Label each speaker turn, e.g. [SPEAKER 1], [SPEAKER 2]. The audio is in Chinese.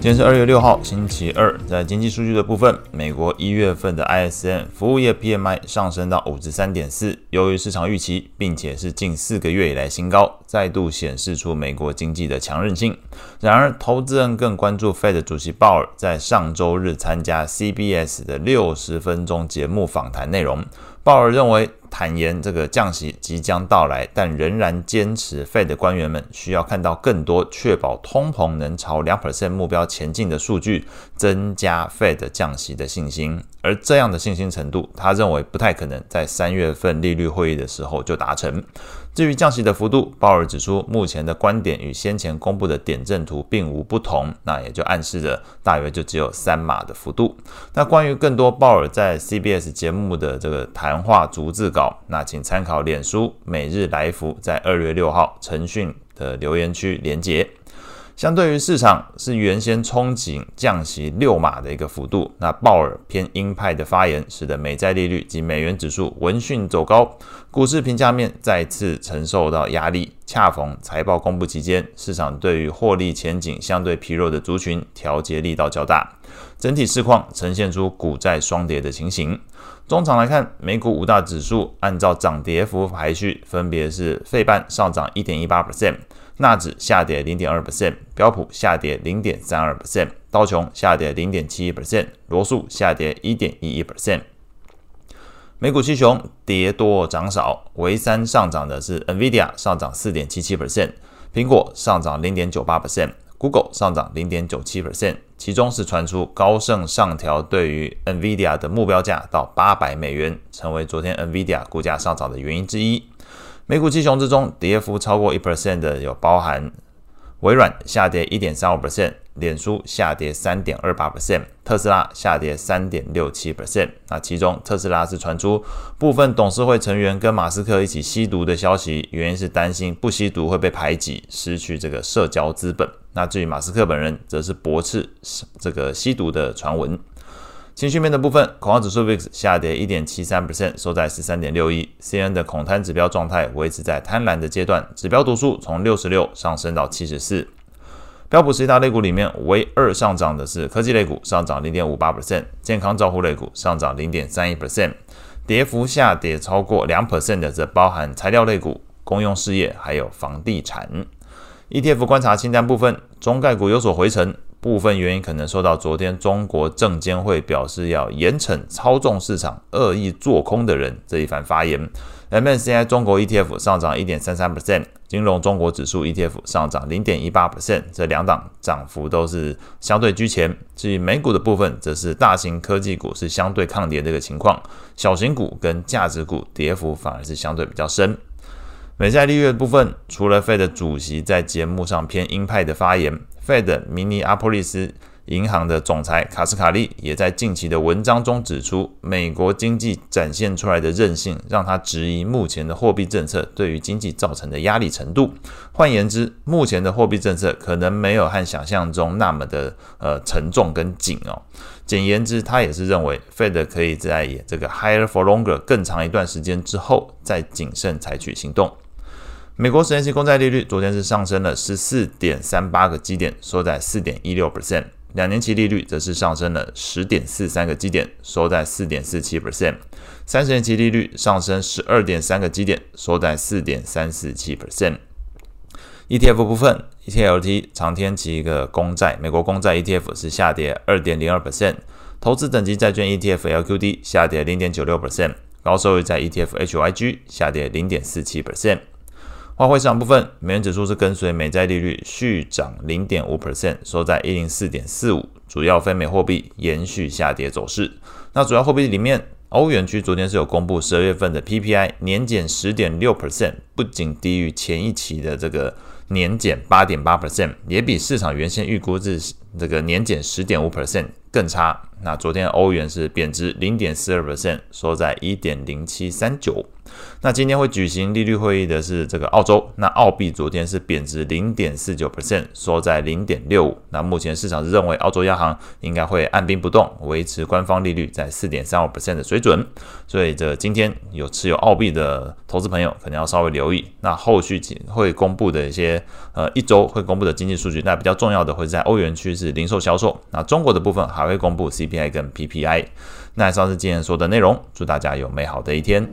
[SPEAKER 1] 今天是二月六号，星期二。在经济数据的部分，美国一月份的 ISM 服务业 PMI 上升到五十三点四，优于市场预期，并且是近四个月以来新高，再度显示出美国经济的强韧性。然而，投资人更关注 Fed 主席鲍尔在上周日参加 CBS 的六十分钟节目访谈内容。鲍尔认为，坦言这个降息即将到来，但仍然坚持 Fed 官员们需要看到更多确保通膨能朝两 percent 目标前进的数据，增加 Fed 降息的信心。而这样的信心程度，他认为不太可能在三月份利率会议的时候就达成。至于降息的幅度，鲍尔指出，目前的观点与先前公布的点阵图并无不同，那也就暗示着大约就只有三码的幅度。那关于更多鲍尔在 CBS 节目的这个谈话逐字稿，那请参考脸书每日来福在二月六号腾讯的留言区连接。相对于市场是原先憧憬降息六码的一个幅度，那鲍尔偏鹰派的发言，使得美债利率及美元指数闻讯走高，股市评价面再次承受到压力。恰逢财报公布期间，市场对于获利前景相对疲弱的族群调节力道较大，整体市况呈现出股债双跌的情形。中场来看，美股五大指数按照涨跌幅排序，分别是费半上涨一点一八 percent。纳指下跌零点二 percent，标普下跌零点三二 percent，道琼下跌零点七一 percent，罗素下跌一点一一 percent。美股七雄跌多涨少，唯三上涨的是 NVIDIA 上涨四点七七 percent，苹果上涨零点九八 percent，Google 上涨零点九七 percent。其中是传出高盛上调对于 NVIDIA 的目标价到八百美元，成为昨天 NVIDIA 股价上涨的原因之一。美股七雄之中，跌幅超过一 percent 的有包含微软下跌一点三五 percent，脸书下跌三点二八 percent，特斯拉下跌三点六七 percent。那其中特斯拉是传出部分董事会成员跟马斯克一起吸毒的消息，原因是担心不吸毒会被排挤，失去这个社交资本。那至于马斯克本人，则是驳斥这个吸毒的传闻。情绪面的部分，恐慌指数 VIX 下跌一点七三 percent，收在十三点六一。C N 的恐贪指标状态维持在贪婪的阶段，指标读数从六十六上升到七十四。标普十大类股里面，唯二上涨的是科技类股，上涨零点五八 percent；健康照护类股上涨零点三一 percent。跌幅下跌超过两 percent 的，则包含材料类股、公用事业还有房地产。ETF 观察清单部分，中概股有所回程。部分原因可能受到昨天中国证监会表示要严惩操纵市场、恶意做空的人这一番发言。MSCI 中国 ETF 上涨一点三三 percent，金融中国指数 ETF 上涨零点一八 percent，这两档涨幅都是相对居前。至于美股的部分，则是大型科技股是相对抗跌的一个情况，小型股跟价值股跌幅反而是相对比较深。美债利率的部分，除了 Fed 主席在节目上偏鹰派的发言。Fed 明尼阿波利斯银行的总裁卡斯卡利也在近期的文章中指出，美国经济展现出来的韧性，让他质疑目前的货币政策对于经济造成的压力程度。换言之，目前的货币政策可能没有和想象中那么的呃沉重跟紧哦。简言之，他也是认为 Fed 可以在这个 higher for longer 更长一段时间之后，再谨慎采取行动。美国十年期公债利率昨天是上升了十四点三八个基点，收在四点一六 percent；两年期利率则是上升了十点四三个基点，收在四点四七 percent；三十年期利率上升十二点三个基点，收在四点三四七 percent。ETF 部分，ETLT 长天期一个公债，美国公债 ETF 是下跌二点零二 percent；投资等级债券 ETF LQD 下跌零点九六 percent；高收益债 ETF HYG 下跌零点四七 percent。外汇市场部分，美元指数是跟随美债利率续涨零点五 percent，收在一零四点四五。主要非美货币延续下跌走势。那主要货币里面，欧元区昨天是有公布十二月份的 PPI 年减十点六 percent，不仅低于前一期的这个年减八点八 percent，也比市场原先预估是这个年减十点五 percent 更差。那昨天欧元是贬值零点四二 percent，收在一点零七三九。那今天会举行利率会议的是这个澳洲，那澳币昨天是贬值零点四九 percent，收在零点六五。那目前市场是认为澳洲央行应该会按兵不动，维持官方利率在四点三五 percent 的水准。所以这今天有持有澳币的投资朋友可能要稍微留意，那后续会公布的一些呃一周会公布的经济数据。那比较重要的会在欧元区是零售销售，那中国的部分还会公布 CPI 跟 PPI。那以上是今天说的内容，祝大家有美好的一天。